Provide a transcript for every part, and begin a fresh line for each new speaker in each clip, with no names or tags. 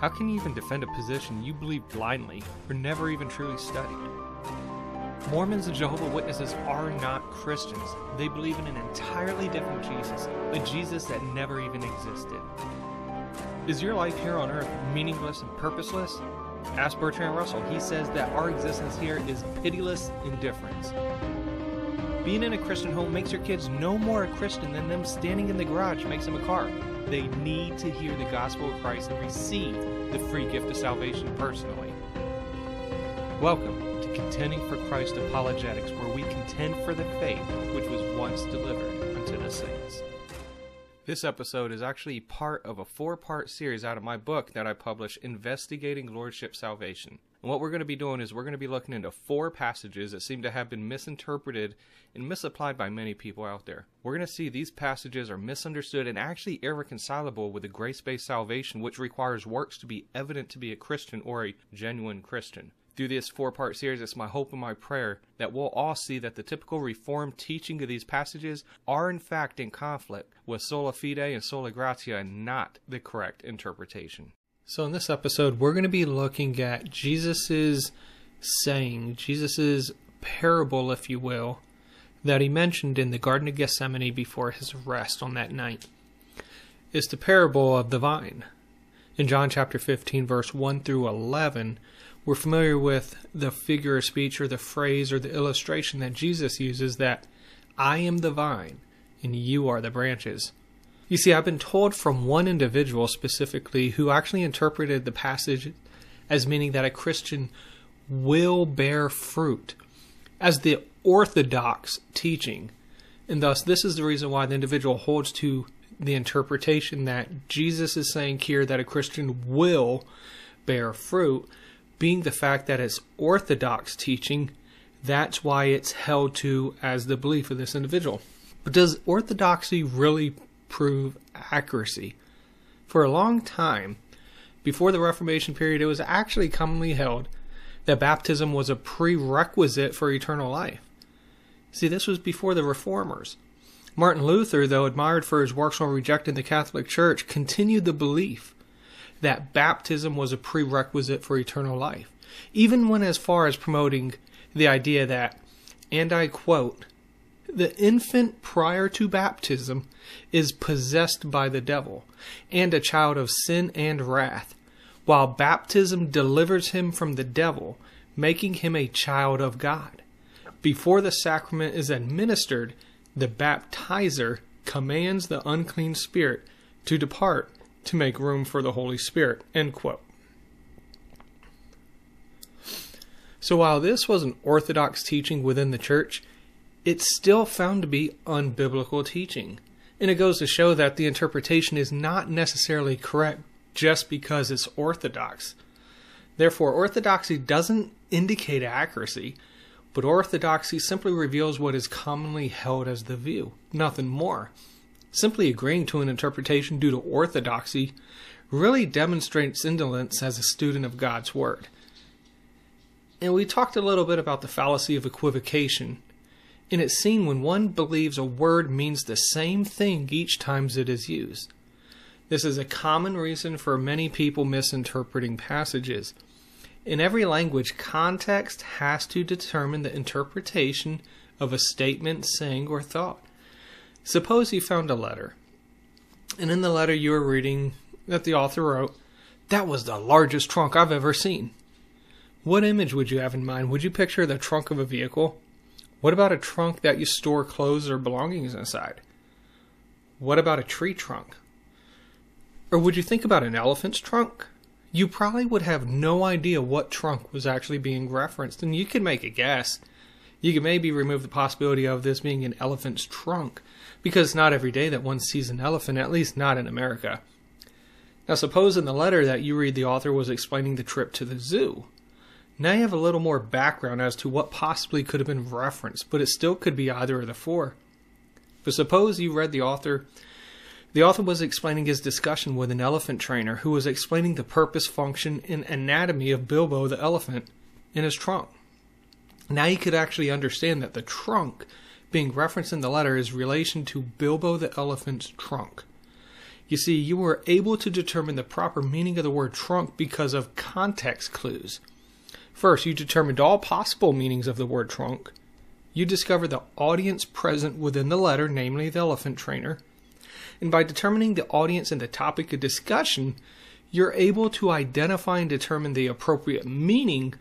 How can you even defend a position you believe blindly or never even truly studied? Mormons and Jehovah Witnesses are not Christians. They believe in an entirely different Jesus, a Jesus that never even existed. Is your life here on earth meaningless and purposeless? Ask Bertrand Russell. He says that our existence here is pitiless indifference. Being in a Christian home makes your kids no more a Christian than them standing in the garage makes them a car. They need to hear the gospel of Christ and receive the free gift of salvation personally. Welcome to Contending for Christ Apologetics, where we contend for the faith which was once delivered unto the saints. This episode is actually part of a four part series out of my book that I publish, Investigating Lordship Salvation. And what we're going to be doing is we're going to be looking into four passages that seem to have been misinterpreted and misapplied by many people out there. We're going to see these passages are misunderstood and actually irreconcilable with the grace based salvation, which requires works to be evident to be a Christian or a genuine Christian. Through this four part series, it's my hope and my prayer that we'll all see that the typical Reformed teaching of these passages are in fact in conflict with sola fide and sola gratia and not the correct interpretation. So, in this episode, we're going to be looking at Jesus's saying, Jesus's parable, if you will, that he mentioned in the Garden of Gethsemane before his arrest on that night. It's the parable of the vine. In John chapter 15, verse 1 through 11, we're familiar with the figure of speech or the phrase or the illustration that Jesus uses that I am the vine and you are the branches. You see, I've been told from one individual specifically who actually interpreted the passage as meaning that a Christian will bear fruit as the orthodox teaching. And thus, this is the reason why the individual holds to the interpretation that Jesus is saying here that a Christian will bear fruit, being the fact that it's orthodox teaching, that's why it's held to as the belief of this individual. But does orthodoxy really prove accuracy. For a long time, before the Reformation period, it was actually commonly held that baptism was a prerequisite for eternal life. See, this was before the Reformers. Martin Luther, though admired for his works on rejecting the Catholic Church, continued the belief that baptism was a prerequisite for eternal life, even went as far as promoting the idea that, and I quote, the infant prior to baptism is possessed by the devil and a child of sin and wrath, while baptism delivers him from the devil, making him a child of God. Before the sacrament is administered, the baptizer commands the unclean spirit to depart to make room for the Holy Spirit. End quote. So while this was an orthodox teaching within the church, it's still found to be unbiblical teaching. And it goes to show that the interpretation is not necessarily correct just because it's orthodox. Therefore, orthodoxy doesn't indicate accuracy, but orthodoxy simply reveals what is commonly held as the view, nothing more. Simply agreeing to an interpretation due to orthodoxy really demonstrates indolence as a student of God's Word. And we talked a little bit about the fallacy of equivocation and it's seen when one believes a word means the same thing each time it is used. This is a common reason for many people misinterpreting passages. In every language, context has to determine the interpretation of a statement, saying, or thought. Suppose you found a letter, and in the letter you were reading that the author wrote, That was the largest trunk I've ever seen. What image would you have in mind? Would you picture the trunk of a vehicle? What about a trunk that you store clothes or belongings inside? What about a tree trunk? Or would you think about an elephant's trunk? You probably would have no idea what trunk was actually being referenced, and you could make a guess. You could maybe remove the possibility of this being an elephant's trunk, because not every day that one sees an elephant, at least not in America. Now, suppose in the letter that you read the author was explaining the trip to the zoo. Now you have a little more background as to what possibly could have been referenced, but it still could be either of the four. But suppose you read the author. The author was explaining his discussion with an elephant trainer who was explaining the purpose, function, and anatomy of Bilbo the elephant in his trunk. Now you could actually understand that the trunk being referenced in the letter is relation to Bilbo the elephant's trunk. You see, you were able to determine the proper meaning of the word trunk because of context clues. First, you determined all possible meanings of the word trunk. You discovered the audience present within the letter, namely the elephant trainer. And by determining the audience and the topic of discussion, you're able to identify and determine the appropriate meaning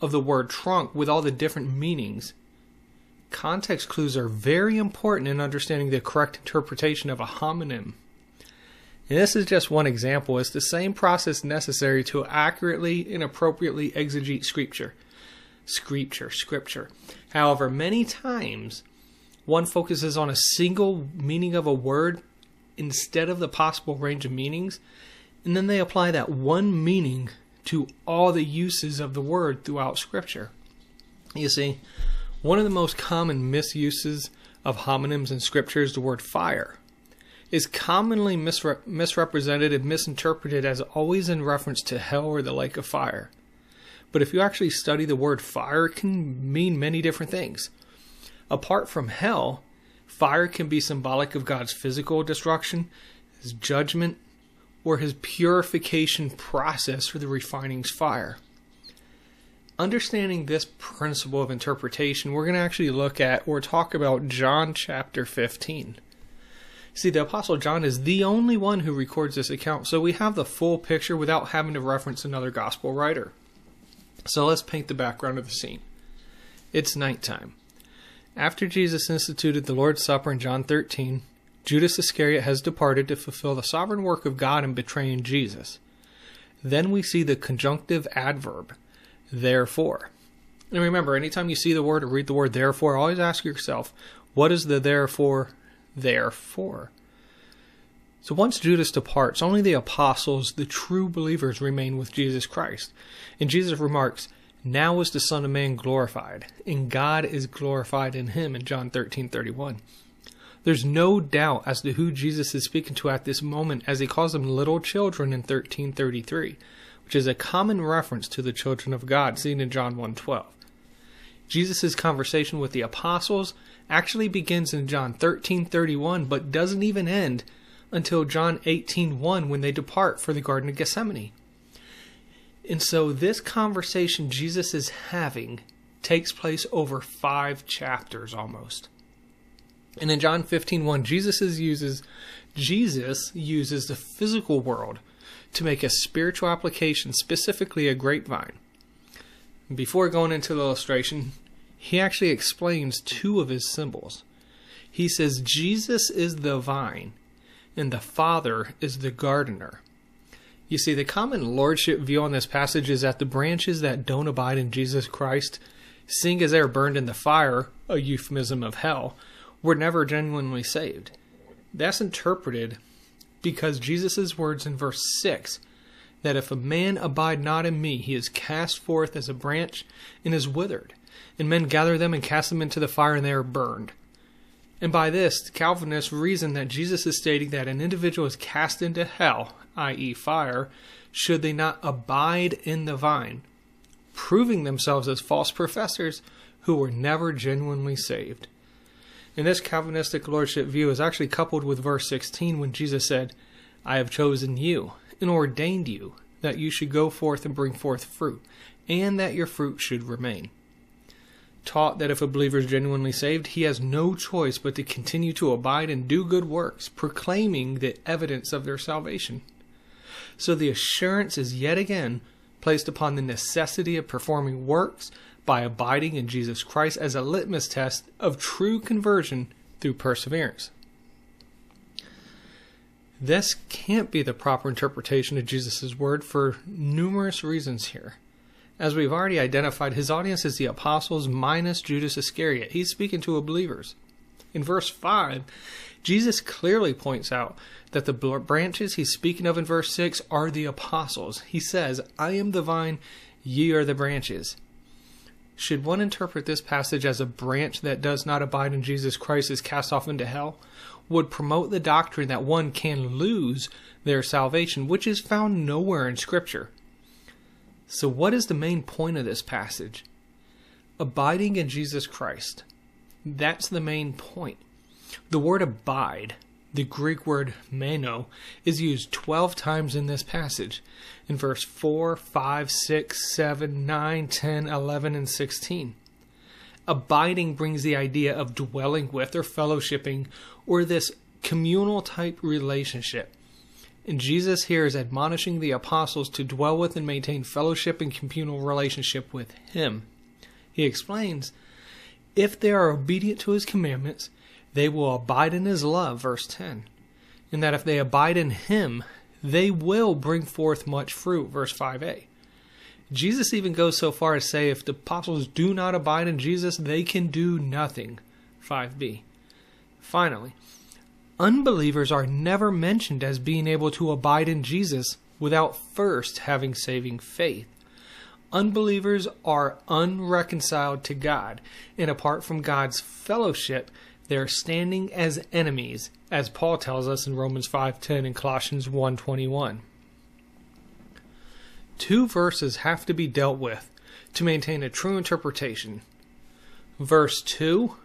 of the word trunk with all the different meanings. Context clues are very important in understanding the correct interpretation of a homonym. And this is just one example. It's the same process necessary to accurately and appropriately exegete scripture. Scripture, scripture. However, many times one focuses on a single meaning of a word instead of the possible range of meanings, and then they apply that one meaning to all the uses of the word throughout scripture. You see, one of the most common misuses of homonyms in scripture is the word fire is commonly misre- misrepresented and misinterpreted as always in reference to hell or the lake of fire. But if you actually study the word fire, it can mean many different things. Apart from hell, fire can be symbolic of God's physical destruction, his judgment, or his purification process for the refining's fire. Understanding this principle of interpretation, we're going to actually look at or talk about John chapter 15. See, the Apostle John is the only one who records this account, so we have the full picture without having to reference another gospel writer. So let's paint the background of the scene. It's nighttime. After Jesus instituted the Lord's Supper in John 13, Judas Iscariot has departed to fulfill the sovereign work of God in betraying Jesus. Then we see the conjunctive adverb, therefore. And remember, anytime you see the word or read the word therefore, always ask yourself, what is the therefore therefore. So once Judas departs, only the apostles, the true believers, remain with Jesus Christ. And Jesus remarks, Now is the Son of Man glorified, and God is glorified in him in John 13 31. There's no doubt as to who Jesus is speaking to at this moment as he calls them little children in 1333, which is a common reference to the children of God seen in John 1:12. Jesus' conversation with the apostles actually begins in John 13:31 but doesn't even end until John 18:1 when they depart for the garden of Gethsemane. And so this conversation Jesus is having takes place over 5 chapters almost. And in John 15:1 Jesus uses Jesus uses the physical world to make a spiritual application, specifically a grapevine. Before going into the illustration, he actually explains two of his symbols. He says Jesus is the vine and the Father is the gardener. You see, the common lordship view on this passage is that the branches that don't abide in Jesus Christ, seeing as they are burned in the fire, a euphemism of hell, were never genuinely saved. That's interpreted because Jesus' words in verse 6 that if a man abide not in me, he is cast forth as a branch and is withered and men gather them and cast them into the fire, and they are burned. And by this, Calvinists reason that Jesus is stating that an individual is cast into hell, i.e., fire, should they not abide in the vine, proving themselves as false professors who were never genuinely saved. And this Calvinistic lordship view is actually coupled with verse 16 when Jesus said, I have chosen you and ordained you that you should go forth and bring forth fruit, and that your fruit should remain taught that if a believer is genuinely saved, he has no choice but to continue to abide and do good works, proclaiming the evidence of their salvation. So the assurance is yet again placed upon the necessity of performing works by abiding in Jesus Christ as a litmus test of true conversion through perseverance. This can't be the proper interpretation of Jesus' word for numerous reasons here. As we've already identified, his audience is the apostles minus Judas Iscariot. He's speaking to believers. In verse 5, Jesus clearly points out that the branches he's speaking of in verse 6 are the apostles. He says, I am the vine, ye are the branches. Should one interpret this passage as a branch that does not abide in Jesus Christ is cast off into hell? Would promote the doctrine that one can lose their salvation, which is found nowhere in Scripture. So, what is the main point of this passage? Abiding in Jesus Christ. That's the main point. The word abide The Greek word meno is used 12 times in this passage, in verse 4, 5, 6, 7, 9, 10, 11, and 16. Abiding brings the idea of dwelling with or fellowshipping or this communal type relationship. And Jesus here is admonishing the apostles to dwell with and maintain fellowship and communal relationship with Him. He explains, if they are obedient to His commandments, they will abide in his love, verse 10. And that if they abide in him, they will bring forth much fruit, verse 5a. Jesus even goes so far as to say if the apostles do not abide in Jesus, they can do nothing, 5b. Finally, unbelievers are never mentioned as being able to abide in Jesus without first having saving faith. Unbelievers are unreconciled to God, and apart from God's fellowship, they're standing as enemies, as Paul tells us in Romans 5:10 and Colossians 1:21. Two verses have to be dealt with to maintain a true interpretation. Verse 2,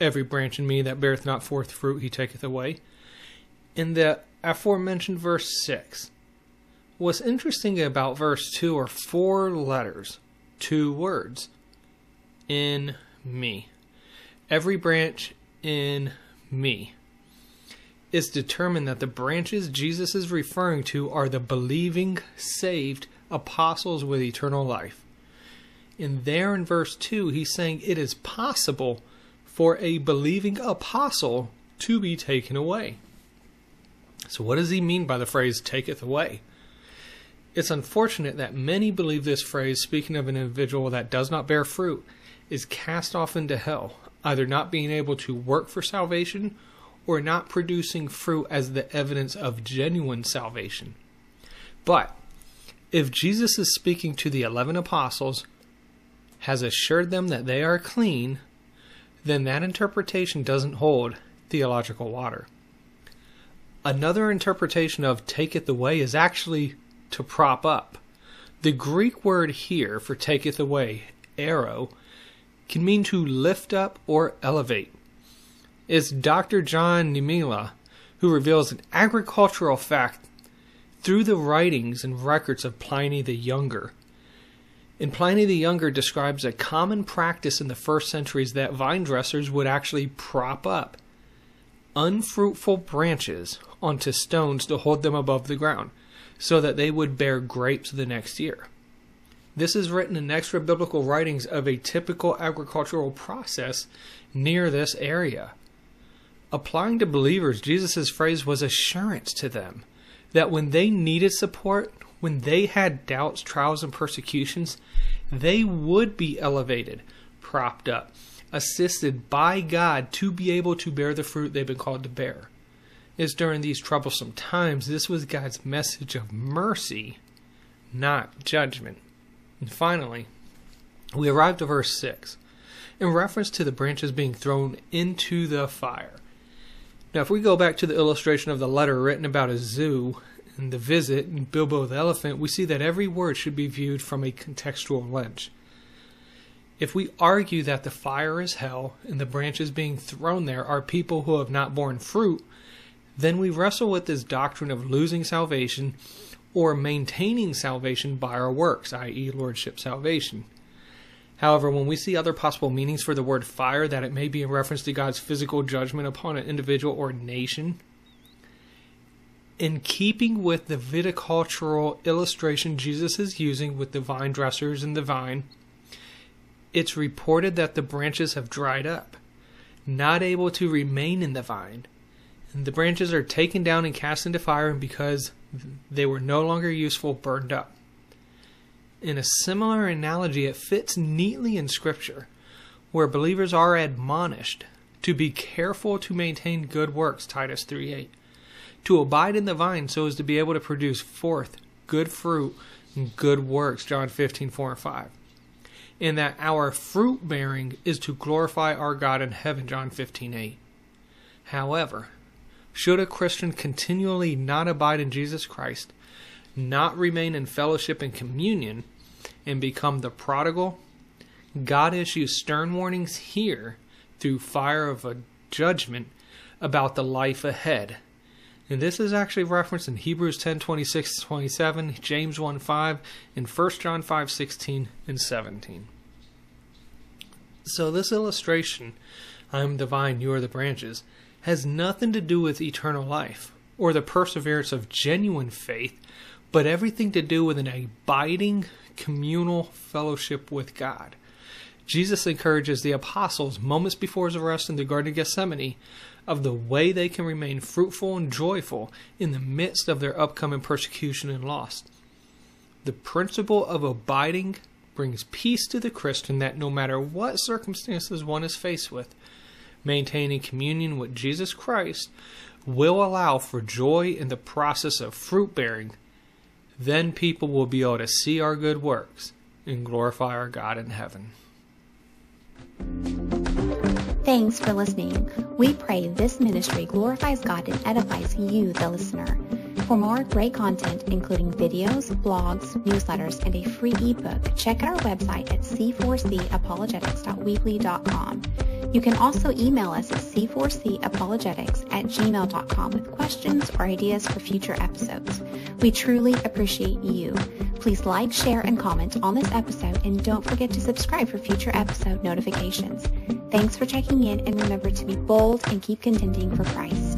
every branch in me that beareth not forth fruit he taketh away. In the aforementioned verse 6, what's interesting about verse 2 are four letters, two words. In me. Every branch in me. It's determined that the branches Jesus is referring to are the believing, saved apostles with eternal life. And there in verse 2, he's saying it is possible for a believing apostle to be taken away. So, what does he mean by the phrase taketh away? It's unfortunate that many believe this phrase, speaking of an individual that does not bear fruit, is cast off into hell, either not being able to work for salvation or not producing fruit as the evidence of genuine salvation. But if Jesus is speaking to the 11 apostles, has assured them that they are clean, then that interpretation doesn't hold theological water. Another interpretation of taketh away is actually to prop up. The Greek word here for taketh away, airo, can mean to lift up or elevate. It's Dr. John Niemela who reveals an agricultural fact through the writings and records of Pliny the Younger. And Pliny the Younger describes a common practice in the first centuries that vine dressers would actually prop up unfruitful branches onto stones to hold them above the ground so that they would bear grapes the next year. This is written in extra biblical writings of a typical agricultural process near this area. Applying to believers, Jesus' phrase was assurance to them that when they needed support, when they had doubts, trials, and persecutions, they would be elevated, propped up, assisted by God to be able to bear the fruit they've been called to bear. It's during these troublesome times, this was God's message of mercy, not judgment. And finally, we arrive to verse 6, in reference to the branches being thrown into the fire. Now, if we go back to the illustration of the letter written about a zoo and the visit and Bilbo the elephant, we see that every word should be viewed from a contextual lens. If we argue that the fire is hell and the branches being thrown there are people who have not borne fruit, then we wrestle with this doctrine of losing salvation or maintaining salvation by our works, i.e., lordship salvation. However, when we see other possible meanings for the word fire, that it may be in reference to God's physical judgment upon an individual or nation, in keeping with the viticultural illustration Jesus is using with the vine dressers and the vine, it's reported that the branches have dried up, not able to remain in the vine. And the branches are taken down and cast into fire, and because they were no longer useful, burned up. In a similar analogy, it fits neatly in Scripture, where believers are admonished to be careful to maintain good works, Titus 3:8, to abide in the vine so as to be able to produce forth good fruit and good works, John 15:4 and 5. And that our fruit bearing is to glorify our God in heaven, John 15:8. However, should a Christian continually not abide in Jesus Christ, not remain in fellowship and communion, and become the prodigal, God issues stern warnings here through fire of a judgment about the life ahead And this is actually referenced in Hebrews 10 26 27, James 1 5, and 1 John 5 16 and 17. So, this illustration, I am the vine, you are the branches, has nothing to do with eternal life or the perseverance of genuine faith, but everything to do with an abiding communal fellowship with God. Jesus encourages the apostles moments before his arrest in the Garden of Gethsemane of the way they can remain fruitful and joyful in the midst of their upcoming persecution and loss. The principle of abiding brings peace to the Christian that no matter what circumstances one is faced with, maintaining communion with Jesus Christ will allow for joy in the process of fruit bearing. Then people will be able to see our good works and glorify our God in heaven.
Thanks for listening. We pray this ministry glorifies God and edifies you, the listener. For more great content, including videos, blogs, newsletters, and a free ebook, check out our website at c4capologetics.weebly.com. You can also email us at c4capologetics at gmail.com with questions or ideas for future episodes. We truly appreciate you. Please like, share, and comment on this episode, and don't forget to subscribe for future episode notifications. Thanks for checking in, and remember to be bold and keep contending for Christ.